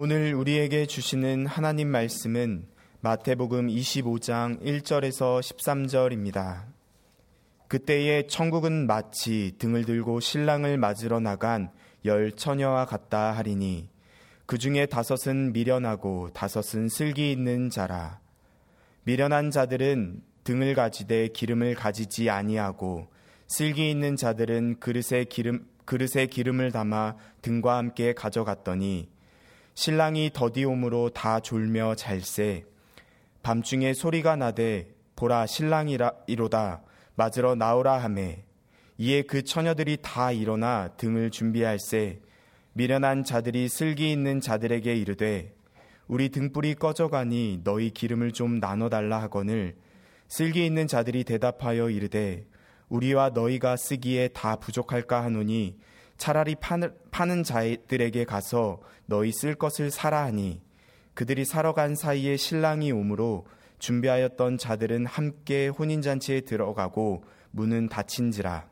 오늘 우리에게 주시는 하나님 말씀은 마태복음 25장 1절에서 13절입니다. 그때에 천국은 마치 등을 들고 신랑을 맞으러 나간 열 처녀와 같다 하리니 그 중에 다섯은 미련하고 다섯은 슬기 있는 자라. 미련한 자들은 등을 가지되 기름을 가지지 아니하고 슬기 있는 자들은 그릇에 기름 그릇에 기름을 담아 등과 함께 가져갔더니 신랑이 더디옴으로 다 졸며 잘세. 밤중에 소리가 나되 보라 신랑이라 이로다. 맞으러 나오라 하매. 이에 그 처녀들이 다 일어나 등을 준비할세. 미련한 자들이 슬기 있는 자들에게 이르되 우리 등불이 꺼져가니 너희 기름을 좀 나눠 달라 하거늘 슬기 있는 자들이 대답하여 이르되 우리와 너희가 쓰기에 다 부족할까 하노니 차라리 파는 자들에게 가서 너희 쓸 것을 사라 하니 그들이 사러 간 사이에 신랑이 오므로 준비하였던 자들은 함께 혼인잔치에 들어가고 문은 닫힌지라.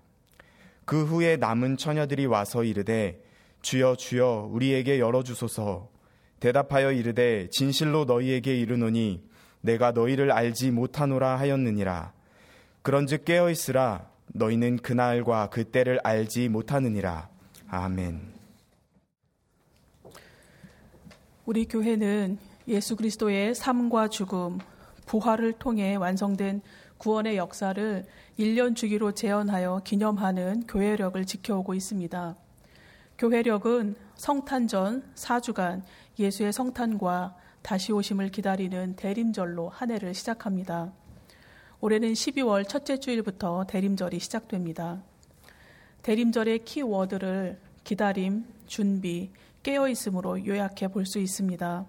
그 후에 남은 처녀들이 와서 이르되 주여 주여 우리에게 열어주소서. 대답하여 이르되 진실로 너희에게 이르노니 내가 너희를 알지 못하노라 하였느니라. 그런즉 깨어 있으라. 너희는 그날과 그때를 알지 못하느니라 아멘. 우리 교회는 예수 그리스도의 삶과 죽음, 부활을 통해 완성된 구원의 역사를 1년 주기로 재현하여 기념하는 교회력을 지켜오고 있습니다. 교회력은 성탄 전 4주간 예수의 성탄과 다시 오심을 기다리는 대림절로 한 해를 시작합니다. 올해는 12월 첫째 주일부터 대림절이 시작됩니다. 대림절의 키워드를 기다림, 준비, 깨어있음으로 요약해 볼 수 있습니다.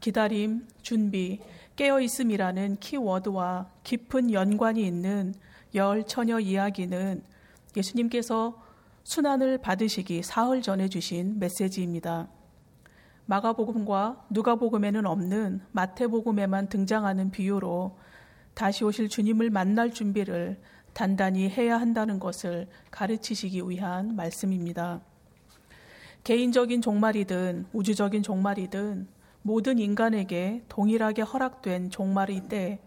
기다림, 준비, 깨어있음이라는 키워드와 깊은 연관이 있는 열 처녀 이야기는 예수님께서 순환을 받으시기 사흘 전에 주신 메시지입니다. 마가복음과 누가복음에는 없는 마태복음에만 등장하는 비유로 다시 오실 주님을 만날 준비를 단단히 해야 한다는 것을 가르치시기 위한 말씀입니다. 개인적인 종말이든 우주적인 종말이든 모든 인간에게 동일하게 허락된 종말의 때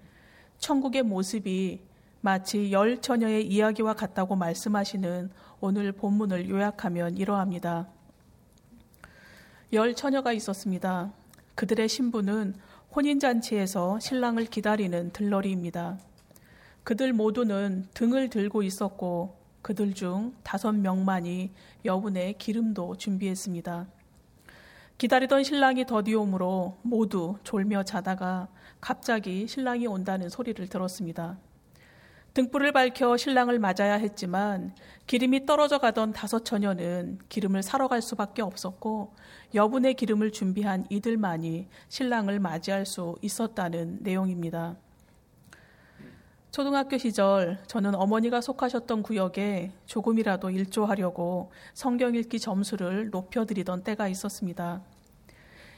천국의 모습이 마치 열 처녀의 이야기와 같다고 말씀하시는 오늘 본문을 요약하면 이러합니다. 열 처녀가 있었습니다. 그들의 신부는 혼인잔치에서 신랑을 기다리는 들러리입니다. 그들 모두는 등을 들고 있었고 그들 중 다섯 명만이 여분의 기름도 준비했습니다. 기다리던 신랑이 더디오므로 모두 졸며 자다가 갑자기 신랑이 온다는 소리를 들었습니다. 등불을 밝혀 신랑을 맞아야 했지만 기름이 떨어져 가던 다섯 처녀는 기름을 사러 갈 수밖에 없었고 여분의 기름을 준비한 이들만이 신랑을 맞이할 수 있었다는 내용입니다. 초등학교 시절 저는 어머니가 속하셨던 구역에 조금이라도 일조하려고 성경 읽기 점수를 높여드리던 때가 있었습니다.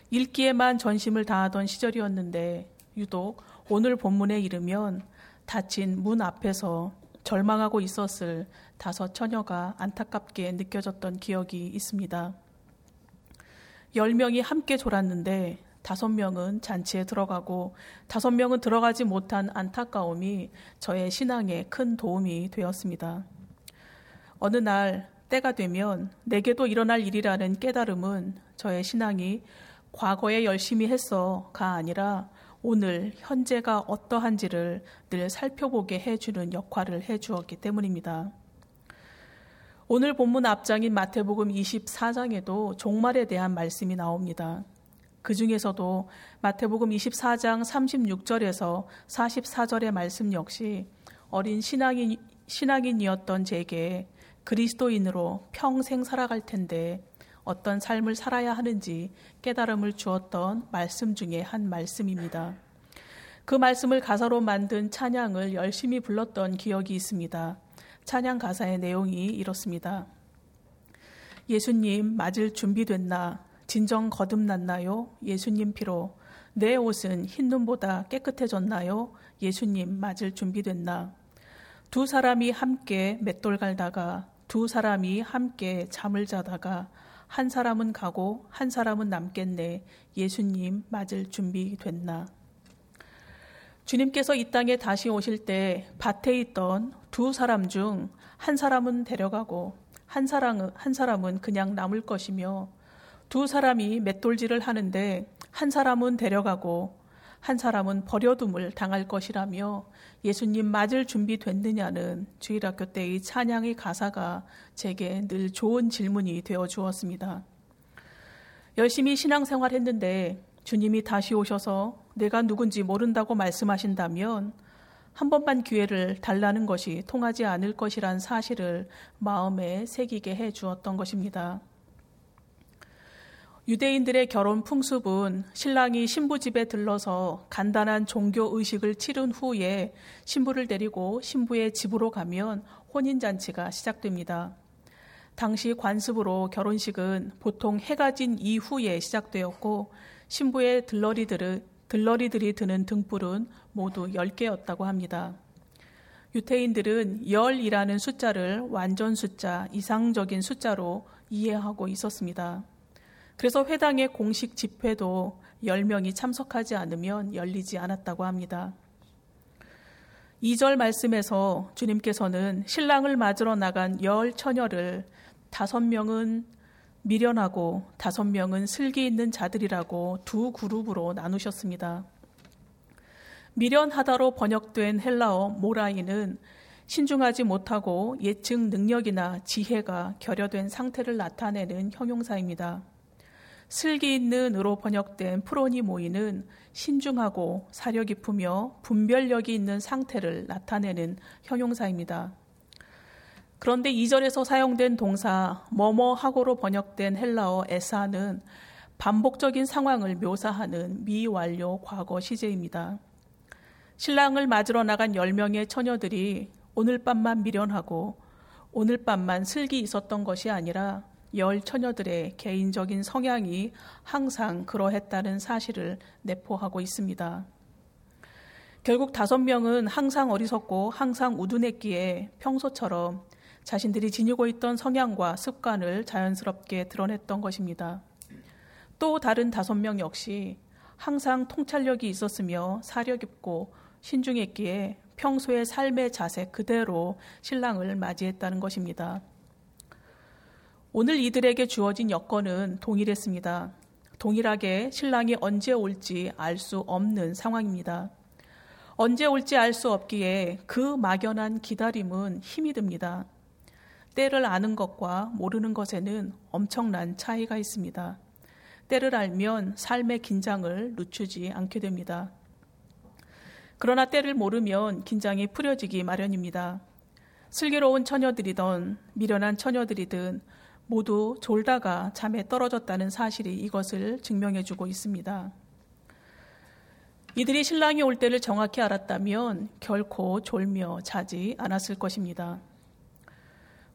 읽기에만 전심을 다하던 시절이었는데 유독 오늘 본문에 이르면 닫힌 문 앞에서 절망하고 있었을 다섯 처녀가 안타깝게 느껴졌던 기억이 있습니다. 열 명이 함께 졸았는데 다섯 명은 잔치에 들어가고 다섯 명은 들어가지 못한 안타까움이 저의 신앙에 큰 도움이 되었습니다. 어느 날 때가 되면 내게도 일어날 일이라는 깨달음은 저의 신앙이 과거에 열심히 했어가 아니라 오늘 현재가 어떠한지를 늘 살펴보게 해주는 역할을 해주었기 때문입니다. 오늘 본문 앞장인 마태복음 24장에도 종말에 대한 말씀이 나옵니다. 그 중에서도 마태복음 24장 36절에서 44절의 말씀 역시 어린 신앙인, 신앙인이었던 제게 그리스도인으로 평생 살아갈 텐데 어떤 삶을 살아야 하는지 깨달음을 주었던 말씀 중에 한 말씀입니다. 그 말씀을 가사로 만든 찬양을 열심히 불렀던 기억이 있습니다. 찬양 가사의 내용이 이렇습니다. 예수님 맞을 준비됐나 진정 거듭났나요? 예수님 피로. 내 옷은 흰 눈보다 깨끗해졌나요? 예수님 맞을 준비됐나? 두 사람이 함께 맷돌 갈다가 두 사람이 함께 잠을 자다가 한 사람은 가고 한 사람은 남겠네. 예수님 맞을 준비 됐나? 주님께서 이 땅에 다시 오실 때 밭에 있던 두 사람 중 한 사람은 데려가고 한 사람은, 한 사람은 그냥 남을 것이며 두 사람이 맷돌질을 하는데 한 사람은 데려가고 한 사람은 버려둠을 당할 것이라며 예수님 맞을 준비 됐느냐는 주일학교 때의 찬양의 가사가 제게 늘 좋은 질문이 되어 주었습니다. 열심히 신앙생활 했는데 주님이 다시 오셔서 내가 누군지 모른다고 말씀하신다면 한 번만 기회를 달라는 것이 통하지 않을 것이란 사실을 마음에 새기게 해 주었던 것입니다. 유대인들의 결혼 풍습은 신랑이 신부 집에 들러서 간단한 종교 의식을 치른 후에 신부를 데리고 신부의 집으로 가면 혼인잔치가 시작됩니다. 당시 관습으로 결혼식은 보통 해가 진 이후에 시작되었고 신부의 들러리들을, 들러리들이 드는 등불은 모두 10개였다고 합니다. 유태인들은 열이라는 숫자를 완전 숫자, 이상적인 숫자로 이해하고 있었습니다. 그래서 회당의 공식 집회도 10명이 참석하지 않으면 열리지 않았다고 합니다. 2절 말씀에서 주님께서는 신랑을 맞으러 나간 열 처녀를 다섯 명은 미련하고 다섯 명은 슬기 있는 자들이라고 두 그룹으로 나누셨습니다. 미련하다로 번역된 헬라어 모라이는 신중하지 못하고 예측 능력이나 지혜가 결여된 상태를 나타내는 형용사입니다. 슬기 있는 으로 번역된 프로니 모이는 신중하고 사려 깊으며 분별력이 있는 상태를 나타내는 형용사입니다. 그런데 2절에서 사용된 동사 뭐뭐하고로 번역된 헬라어 에사는 반복적인 상황을 묘사하는 미완료 과거 시제입니다. 신랑을 맞으러 나간 10명의 처녀들이 오늘 밤만 미련하고 오늘 밤만 슬기 있었던 것이 아니라 열 처녀들의 개인적인 성향이 항상 그러했다는 사실을 내포하고 있습니다. 결국 다섯 명은 항상 어리석고 항상 우둔했기에 평소처럼 자신들이 지니고 있던 성향과 습관을 자연스럽게 드러냈던 것입니다. 또 다른 다섯 명 역시 항상 통찰력이 있었으며 사려 깊고 신중했기에 평소의 삶의 자세 그대로 신랑을 맞이했다는 것입니다. 오늘 이들에게 주어진 여건은 동일했습니다. 동일하게 신랑이 언제 올지 알 수 없는 상황입니다. 언제 올지 알 수 없기에 그 막연한 기다림은 힘이 듭니다. 때를 아는 것과 모르는 것에는 엄청난 차이가 있습니다. 때를 알면 삶의 긴장을 늦추지 않게 됩니다. 그러나 때를 모르면 긴장이 풀어지기 마련입니다. 슬기로운 처녀들이든 미련한 처녀들이든 모두 졸다가 잠에 떨어졌다는 사실이 이것을 증명해 주고 있습니다. 이들이 신랑이 올 때를 정확히 알았다면 결코 졸며 자지 않았을 것입니다.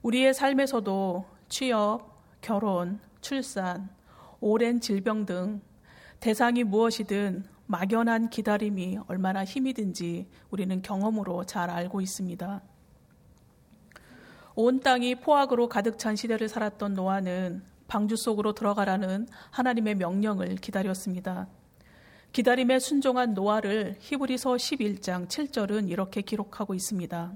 우리의 삶에서도 취업, 결혼, 출산, 오랜 질병 등 대상이 무엇이든 막연한 기다림이 얼마나 힘이 든지 우리는 경험으로 잘 알고 있습니다. 온 땅이 포악으로 가득 찬 시대를 살았던 노아는 방주 속으로 들어가라는 하나님의 명령을 기다렸습니다. 기다림에 순종한 노아를 히브리서 11장 7절은 이렇게 기록하고 있습니다.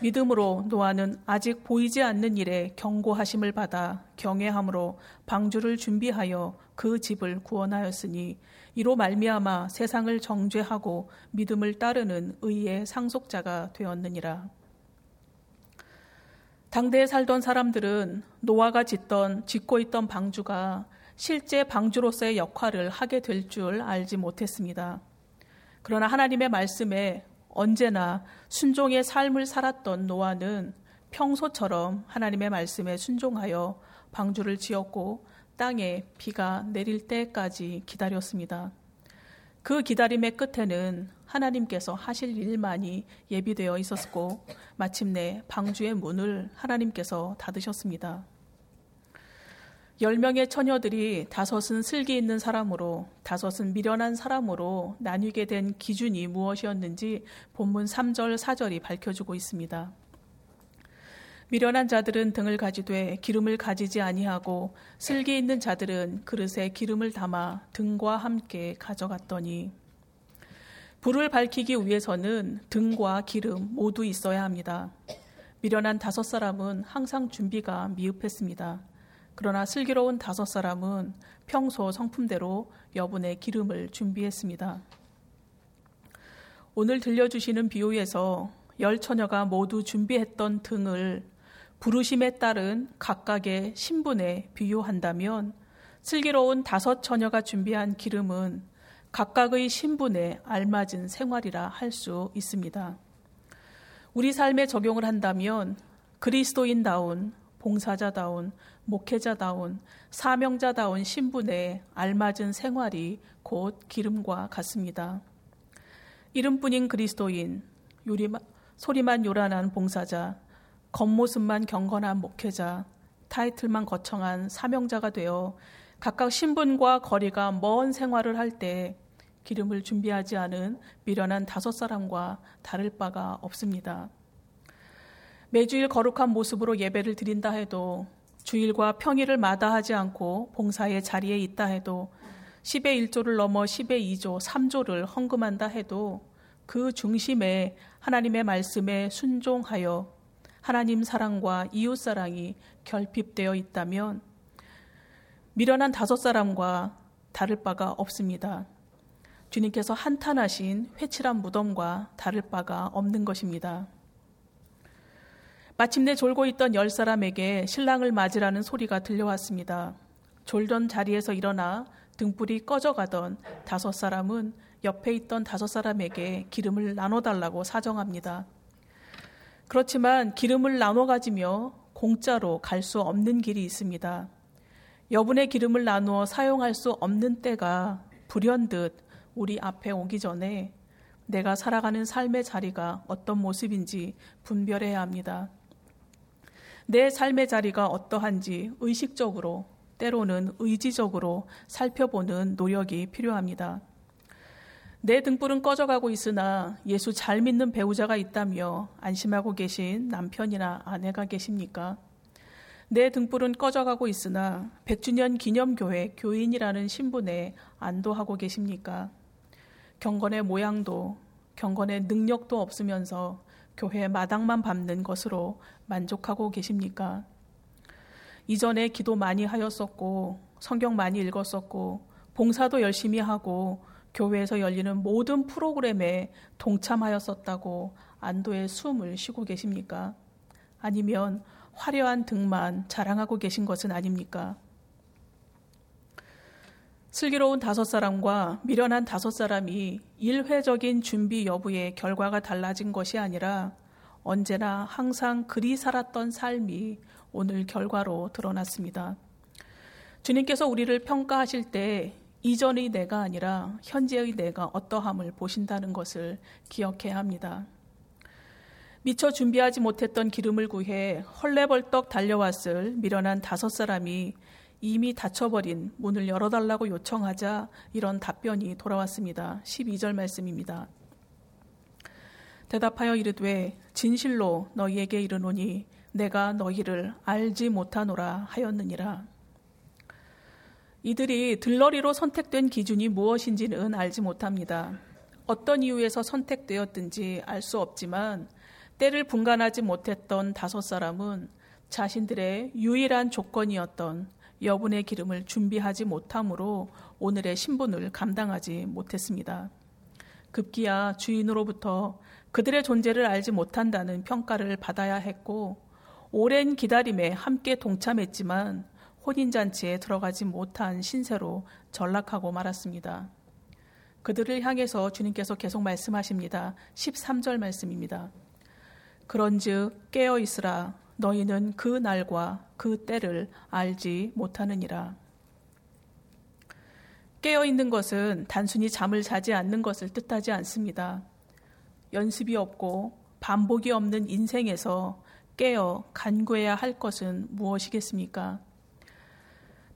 믿음으로 노아는 아직 보이지 않는 일에 경고하심을 받아 경외함으로 방주를 준비하여 그 집을 구원하였으니 이로 말미암아 세상을 정죄하고 믿음을 따르는 의의 상속자가 되었느니라. 당대에 살던 사람들은 노아가 짓던 짓고 있던 방주가 실제 방주로서의 역할을 하게 될 줄 알지 못했습니다. 그러나 하나님의 말씀에 언제나 순종의 삶을 살았던 노아는 평소처럼 하나님의 말씀에 순종하여 방주를 지었고 땅에 비가 내릴 때까지 기다렸습니다. 그 기다림의 끝에는 하나님께서 하실 일만이 예비되어 있었고 마침내 방주의 문을 하나님께서 닫으셨습니다. 열 명의 처녀들이 다섯은 슬기 있는 사람으로 다섯은 미련한 사람으로 나뉘게 된 기준이 무엇이었는지 본문 3절, 4절이 밝혀주고 있습니다. 미련한 자들은 등을 가지되 기름을 가지지 아니하고 슬기 있는 자들은 그릇에 기름을 담아 등과 함께 가져갔더니 불을 밝히기 위해서는 등과 기름 모두 있어야 합니다. 미련한 다섯 사람은 항상 준비가 미흡했습니다. 그러나 슬기로운 다섯 사람은 평소 성품대로 여분의 기름을 준비했습니다. 오늘 들려주시는 비유에서 열 처녀가 모두 준비했던 등을 부르심에 따른 각각의 신분에 비유한다면 슬기로운 다섯 처녀가 준비한 기름은 각각의 신분에 알맞은 생활이라 할 수 있습니다. 우리 삶에 적용을 한다면 그리스도인다운, 봉사자다운, 목회자다운, 사명자다운 신분에 알맞은 생활이 곧 기름과 같습니다. 이름뿐인 그리스도인, 요리만, 소리만 요란한 봉사자, 겉모습만 경건한 목회자, 타이틀만 거청한 사명자가 되어 각각 신분과 거리가 먼 생활을 할 때 기름을 준비하지 않은 미련한 다섯 사람과 다를 바가 없습니다. 매주일 거룩한 모습으로 예배를 드린다 해도 주일과 평일을 마다하지 않고 봉사의 자리에 있다 해도 10의 1조를 넘어 10의 2조, 3조를 헌금한다 해도 그 중심에 하나님의 말씀에 순종하여 하나님 사랑과 이웃 사랑이 결핍되어 있다면 미련한 다섯 사람과 다를 바가 없습니다. 주님께서 한탄하신 회칠한 무덤과 다를 바가 없는 것입니다. 마침내 졸고 있던 열 사람에게 신랑을 맞으라는 소리가 들려왔습니다. 졸던 자리에서 일어나 등불이 꺼져가던 다섯 사람은 옆에 있던 다섯 사람에게 기름을 나눠달라고 사정합니다. 그렇지만 기름을 나눠 가지며 공짜로 갈 수 없는 길이 있습니다. 여분의 기름을 나누어 사용할 수 없는 때가 불현듯 우리 앞에 오기 전에 내가 살아가는 삶의 자리가 어떤 모습인지 분별해야 합니다. 내 삶의 자리가 어떠한지 의식적으로 때로는 의지적으로 살펴보는 노력이 필요합니다. 내 등불은 꺼져가고 있으나 예수 잘 믿는 배우자가 있다며 안심하고 계신 남편이나 아내가 계십니까? 내 등불은 꺼져가고 있으나 100주년 기념교회 교인이라는 신분에 안도하고 계십니까? 경건의 모양도 경건의 능력도 없으면서 교회 마당만 밟는 것으로 만족하고 계십니까? 이전에 기도 많이 하였었고 성경 많이 읽었었고 봉사도 열심히 하고 교회에서 열리는 모든 프로그램에 동참하였었다고 안도의 숨을 쉬고 계십니까? 아니면 화려한 등만 자랑하고 계신 것은 아닙니까? 슬기로운 다섯 사람과 미련한 다섯 사람이 일회적인 준비 여부의 결과가 달라진 것이 아니라 언제나 항상 그리 살았던 삶이 오늘 결과로 드러났습니다. 주님께서 우리를 평가하실 때 이전의 내가 아니라 현재의 내가 어떠함을 보신다는 것을 기억해야 합니다. 미처 준비하지 못했던 기름을 구해 헐레벌떡 달려왔을 미련한 다섯 사람이 이미 닫혀버린 문을 열어달라고 요청하자 이런 답변이 돌아왔습니다. 12절 말씀입니다. 대답하여 이르되 진실로 너희에게 이르노니 내가 너희를 알지 못하노라 하였느니라. 이들이 들러리로 선택된 기준이 무엇인지는 알지 못합니다. 어떤 이유에서 선택되었든지 알 수 없지만 때를 분간하지 못했던 다섯 사람은 자신들의 유일한 조건이었던 여분의 기름을 준비하지 못함으로 오늘의 신분을 감당하지 못했습니다. 급기야 주인으로부터 그들의 존재를 알지 못한다는 평가를 받아야 했고 오랜 기다림에 함께 동참했지만 혼인잔치에 들어가지 못한 신세로 전락하고 말았습니다. 그들을 향해서 주님께서 계속 말씀하십니다. 13절 말씀입니다. 그런즉 깨어 있으라 너희는 그 날과 그 때를 알지 못하느니라. 깨어 있는 것은 단순히 잠을 자지 않는 것을 뜻하지 않습니다. 연습이 없고 반복이 없는 인생에서 깨어 간구해야 할 것은 무엇이겠습니까?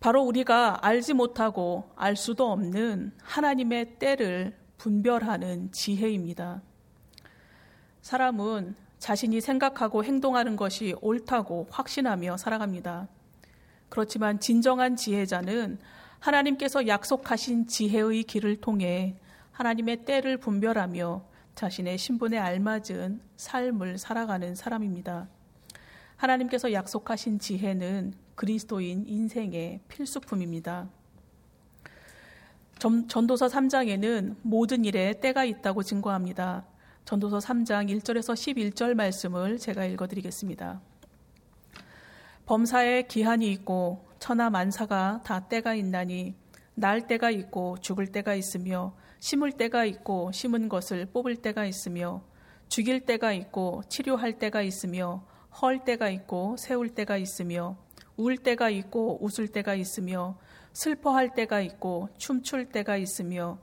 바로 우리가 알지 못하고 알 수도 없는 하나님의 때를 분별하는 지혜입니다. 사람은 자신이 생각하고 행동하는 것이 옳다고 확신하며 살아갑니다. 그렇지만 진정한 지혜자는 하나님께서 약속하신 지혜의 길을 통해 하나님의 때를 분별하며 자신의 신분에 알맞은 삶을 살아가는 사람입니다. 하나님께서 약속하신 지혜는 그리스도인 인생의 필수품입니다. 전도서 3장에는 모든 일에 때가 있다고 증거합니다. 전도서 3장 1절에서 11절 말씀을 제가 읽어드리겠습니다. 범사에 기한이 있고 천하 만사가 다 때가 있나니 날 때가 있고 죽을 때가 있으며 심을 때가 있고 심은 것을 뽑을 때가 있으며 죽일 때가 있고 치료할 때가 있으며 헐 때가 있고 세울 때가 있으며 울 때가 있고 웃을 때가 있으며 슬퍼할 때가 있고 춤출 때가 있으며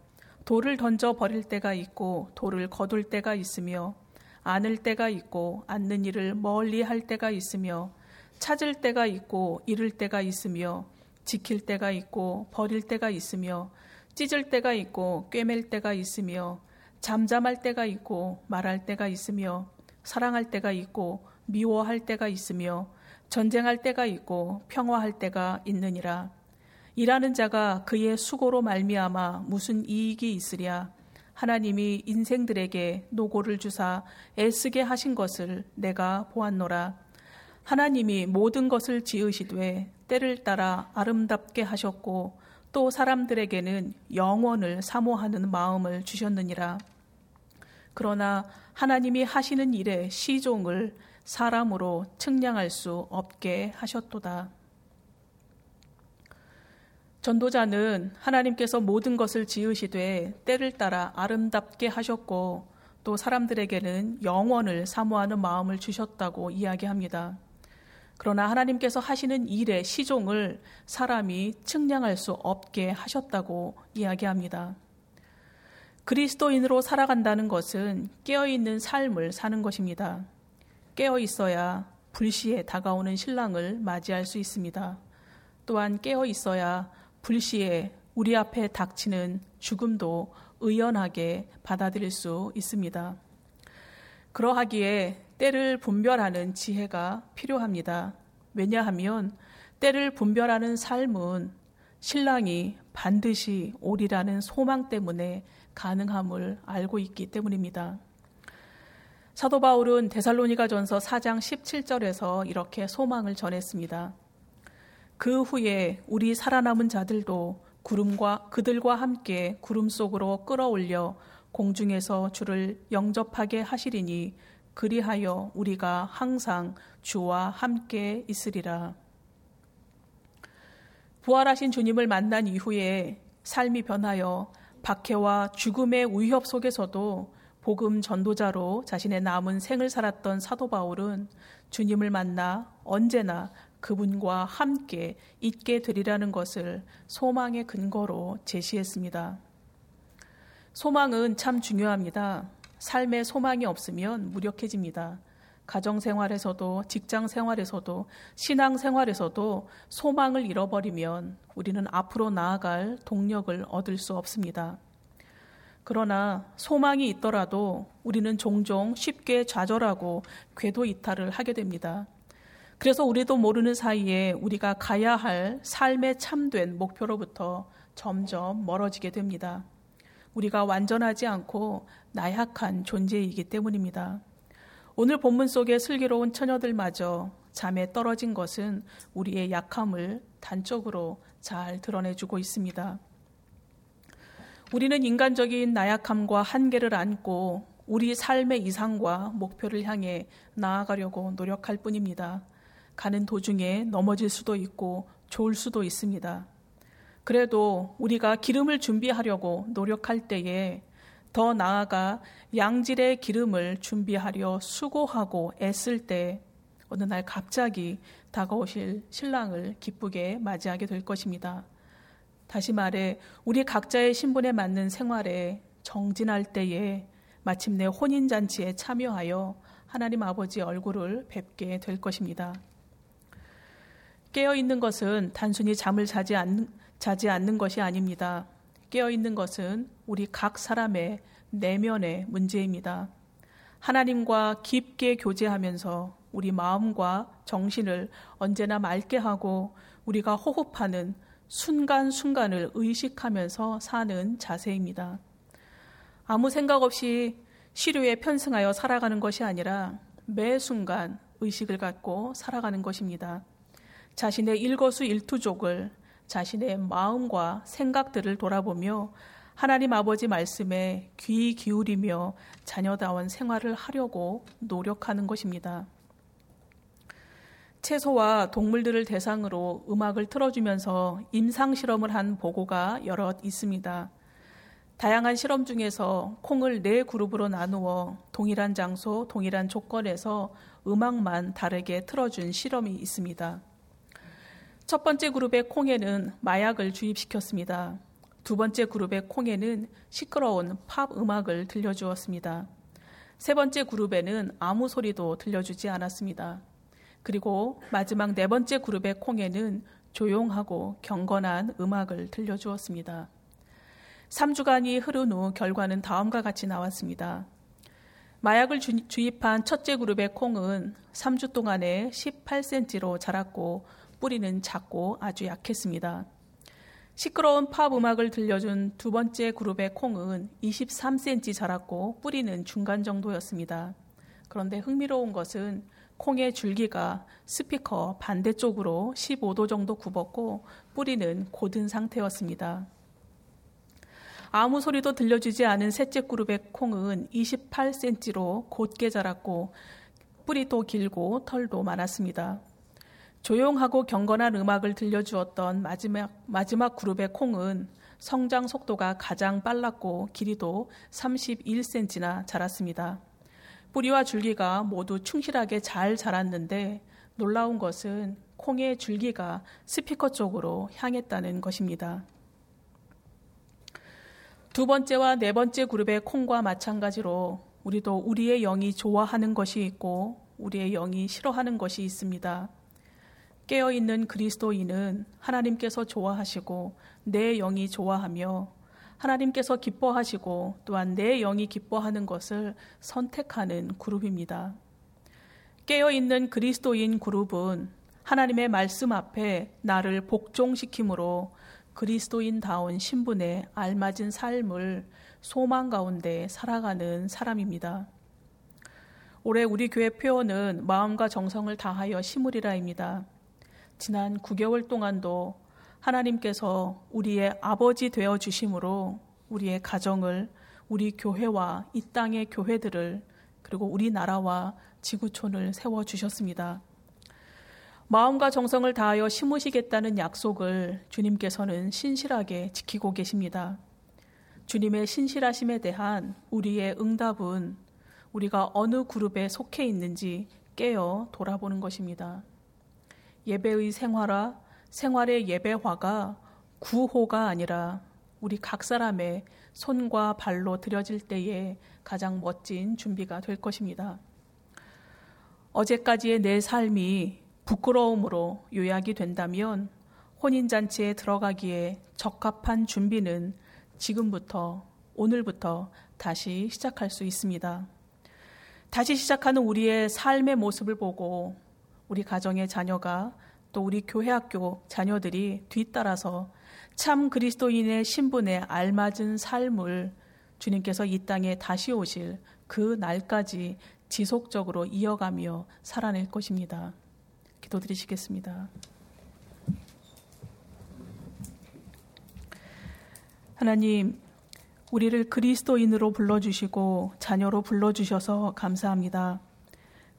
돌을 던져 버릴 때가 있고 돌을 거둘 때가 있으며 안을 때가 있고 앉는 일을 멀리 할 때가 있으며 찾을 때가 있고 잃을 때가 있으며 지킬 때가 있고 버릴 때가 있으며 찢을 때가 있고 꿰맬 때가 있으며 잠잠할 때가 있고 말할 때가 있으며 사랑할 때가 있고 미워할 때가 있으며 전쟁할 때가 있고 평화할 때가 있느니라. 일하는 자가 그의 수고로 말미암아 무슨 이익이 있으랴. 하나님이 인생들에게 노고를 주사 애쓰게 하신 것을 내가 보았노라. 하나님이 모든 것을 지으시되 때를 따라 아름답게 하셨고 또 사람들에게는 영원을 사모하는 마음을 주셨느니라. 그러나 하나님이 하시는 일에 시종을 사람으로 측량할 수 없게 하셨도다. 전도자는 하나님께서 모든 것을 지으시되 때를 따라 아름답게 하셨고 또 사람들에게는 영원을 사모하는 마음을 주셨다고 이야기합니다. 그러나 하나님께서 하시는 일의 시종을 사람이 측량할 수 없게 하셨다고 이야기합니다. 그리스도인으로 살아간다는 것은 깨어있는 삶을 사는 것입니다. 깨어 있어야 불시에 다가오는 신랑을 맞이할 수 있습니다. 또한 깨어 있어야 불시에 우리 앞에 닥치는 죽음도 의연하게 받아들일 수 있습니다. 그러하기에 때를 분별하는 지혜가 필요합니다. 왜냐하면 때를 분별하는 삶은 신랑이 반드시 오리라는 소망 때문에 가능함을 알고 있기 때문입니다. 사도 바울은 데살로니가 전서 4장 17절에서 이렇게 소망을 전했습니다. 그 후에 우리 살아남은 자들도 구름과 그들과 함께 구름 속으로 끌어올려 공중에서 주를 영접하게 하시리니 그리하여 우리가 항상 주와 함께 있으리라. 부활하신 주님을 만난 이후에 삶이 변하여 박해와 죽음의 위협 속에서도 복음 전도자로 자신의 남은 생을 살았던 사도 바울은 주님을 만나 언제나 그분과 함께 있게 되리라는 것을 소망의 근거로 제시했습니다. 소망은 참 중요합니다. 삶에 소망이 없으면 무력해집니다. 가정 생활에서도 직장 생활에서도 신앙 생활에서도 소망을 잃어버리면 우리는 앞으로 나아갈 동력을 얻을 수 없습니다. 그러나 소망이 있더라도 우리는 종종 쉽게 좌절하고 궤도 이탈을 하게 됩니다. 그래서 우리도 모르는 사이에 우리가 가야 할 삶의 참된 목표로부터 점점 멀어지게 됩니다. 우리가 완전하지 않고 나약한 존재이기 때문입니다. 오늘 본문 속에 슬기로운 처녀들마저 잠에 떨어진 것은 우리의 약함을 단적으로 잘 드러내주고 있습니다. 우리는 인간적인 나약함과 한계를 안고 우리 삶의 이상과 목표를 향해 나아가려고 노력할 뿐입니다. 가는 도중에 넘어질 수도 있고 좋을 수도 있습니다. 그래도 우리가 기름을 준비하려고 노력할 때에 더 나아가 양질의 기름을 준비하려 수고하고 애쓸 때 어느 날 갑자기 다가오실 신랑을 기쁘게 맞이하게 될 것입니다. 다시 말해 우리 각자의 신분에 맞는 생활에 정진할 때에 마침내 혼인잔치에 참여하여 하나님 아버지 얼굴을 뵙게 될 것입니다. 깨어 있는 것은 단순히 잠을 자지 않는, 자지 않는 것이 아닙니다. 깨어 있는 것은 우리 각 사람의 내면의 문제입니다. 하나님과 깊게 교제하면서 우리 마음과 정신을 언제나 맑게 하고 우리가 호흡하는 순간순간을 의식하면서 사는 자세입니다. 아무 생각 없이 시류에 편승하여 살아가는 것이 아니라 매 순간 의식을 갖고 살아가는 것입니다. 자신의 일거수일투족을 자신의 마음과 생각들을 돌아보며 하나님 아버지 말씀에 귀 기울이며 자녀다운 생활을 하려고 노력하는 것입니다. 채소와 동물들을 대상으로 음악을 틀어주면서 임상 실험을 한 보고가 여럿 있습니다. 다양한 실험 중에서 콩을 네 그룹으로 나누어 동일한 장소, 동일한 조건에서 음악만 다르게 틀어준 실험이 있습니다. 첫 번째 그룹의 콩에는 마약을 주입시켰습니다. 두 번째 그룹의 콩에는 시끄러운 팝 음악을 들려주었습니다. 세 번째 그룹에는 아무 소리도 들려주지 않았습니다. 그리고 마지막 네 번째 그룹의 콩에는 조용하고 경건한 음악을 들려주었습니다. 3주간이 흐른 후 결과는 다음과 같이 나왔습니다. 마약을 주입한 첫째 그룹의 콩은 3주 동안에 18cm로 자랐고 뿌리는 작고 아주 약했습니다. 시끄러운 팝 음악을 들려준 두 번째 그룹의 콩은 23cm 자랐고 뿌리는 중간 정도였습니다. 그런데 흥미로운 것은 콩의 줄기가 스피커 반대쪽으로 15도 정도 굽었고 뿌리는 곧은 상태였습니다. 아무 소리도 들려주지 않은 셋째 그룹의 콩은 28cm로 곧게 자랐고 뿌리도 길고 털도 많았습니다. 조용하고 경건한 음악을 들려주었던 마지막, 마지막 그룹의 콩은 성장 속도가 가장 빨랐고 길이도 31cm나 자랐습니다. 뿌리와 줄기가 모두 충실하게 잘 자랐는데 놀라운 것은 콩의 줄기가 스피커 쪽으로 향했다는 것입니다. 두 번째와 네 번째 그룹의 콩과 마찬가지로 우리도 우리의 영이 좋아하는 것이 있고 우리의 영이 싫어하는 것이 있습니다. 깨어있는 그리스도인은 하나님께서 좋아하시고 내 영이 좋아하며 하나님께서 기뻐하시고 또한 내 영이 기뻐하는 것을 선택하는 그룹입니다. 깨어있는 그리스도인 그룹은 하나님의 말씀 앞에 나를 복종시키므로 그리스도인다운 신분에 알맞은 삶을 소망 가운데 살아가는 사람입니다. 올해 우리 교회 표현은 마음과 정성을 다하여 심으리라입니다. 지난 9개월 동안도 하나님께서 우리의 아버지 되어 주심으로 우리의 가정을 우리 교회와 이 땅의 교회들을 그리고 우리나라와 지구촌을 세워 주셨습니다. 마음과 정성을 다하여 심으시겠다는 약속을 주님께서는 신실하게 지키고 계십니다. 주님의 신실하심에 대한 우리의 응답은 우리가 어느 그룹에 속해 있는지 깨어 돌아보는 것입니다. 예배의 생활화, 생활의 예배화가 구호가 아니라 우리 각 사람의 손과 발로 들여질 때에 가장 멋진 준비가 될 것입니다. 어제까지의 내 삶이 부끄러움으로 요약이 된다면 혼인잔치에 들어가기에 적합한 준비는 지금부터, 오늘부터 다시 시작할 수 있습니다. 다시 시작하는 우리의 삶의 모습을 보고 우리 가정의 자녀가 또 우리 교회 학교 자녀들이 뒤따라서 참 그리스도인의 신분에 알맞은 삶을 주님께서 이 땅에 다시 오실 그 날까지 지속적으로 이어가며 살아낼 것입니다. 기도드리시겠습니다. 하나님, 우리를 그리스도인으로 불러주시고 자녀로 불러주셔서 감사합니다.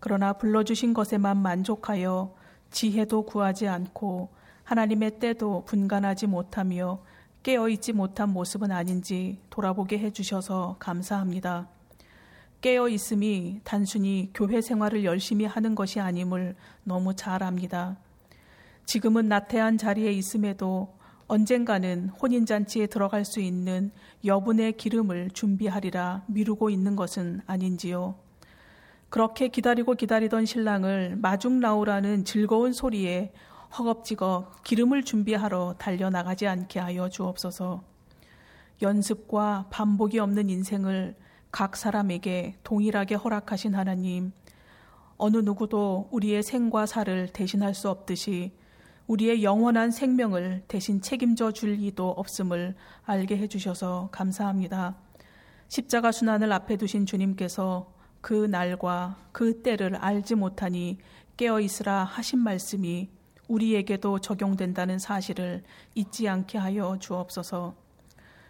그러나 불러주신 것에만 만족하여 지혜도 구하지 않고 하나님의 때도 분간하지 못하며 깨어있지 못한 모습은 아닌지 돌아보게 해주셔서 감사합니다. 깨어 있음이 단순히 교회 생활을 열심히 하는 것이 아님을 너무 잘 압니다. 지금은 나태한 자리에 있음에도 언젠가는 혼인잔치에 들어갈 수 있는 여분의 기름을 준비하리라 미루고 있는 것은 아닌지요. 그렇게 기다리고 기다리던 신랑을 마중 나오라는 즐거운 소리에 허겁지겁 기름을 준비하러 달려나가지 않게 하여 주옵소서. 연습과 반복이 없는 인생을 각 사람에게 동일하게 허락하신 하나님, 어느 누구도 우리의 생과 사를 대신할 수 없듯이 우리의 영원한 생명을 대신 책임져 줄 이도 없음을 알게 해주셔서 감사합니다. 십자가 순환을 앞에 두신 주님께서 그 날과 그 때를 알지 못하니 깨어 있으라 하신 말씀이 우리에게도 적용된다는 사실을 잊지 않게 하여 주옵소서.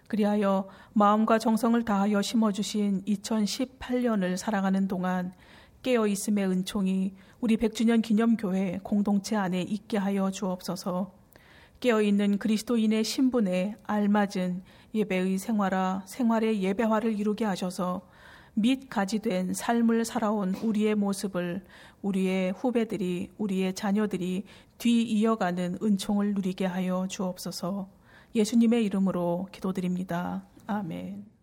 그리하여 마음과 정성을 다하여 심어주신 2018년을 살아가는 동안 깨어 있음의 은총이 우리 100주년 기념교회 공동체 안에 있게 하여 주옵소서. 깨어 있는 그리스도인의 신분에 알맞은 예배의 생활화, 생활의 예배화를 이루게 하셔서 및 가지된 삶을 살아온 우리의 모습을 우리의 후배들이, 우리의 자녀들이 뒤 이어가는 은총을 누리게 하여 주옵소서. 예수님의 이름으로 기도드립니다. 아멘.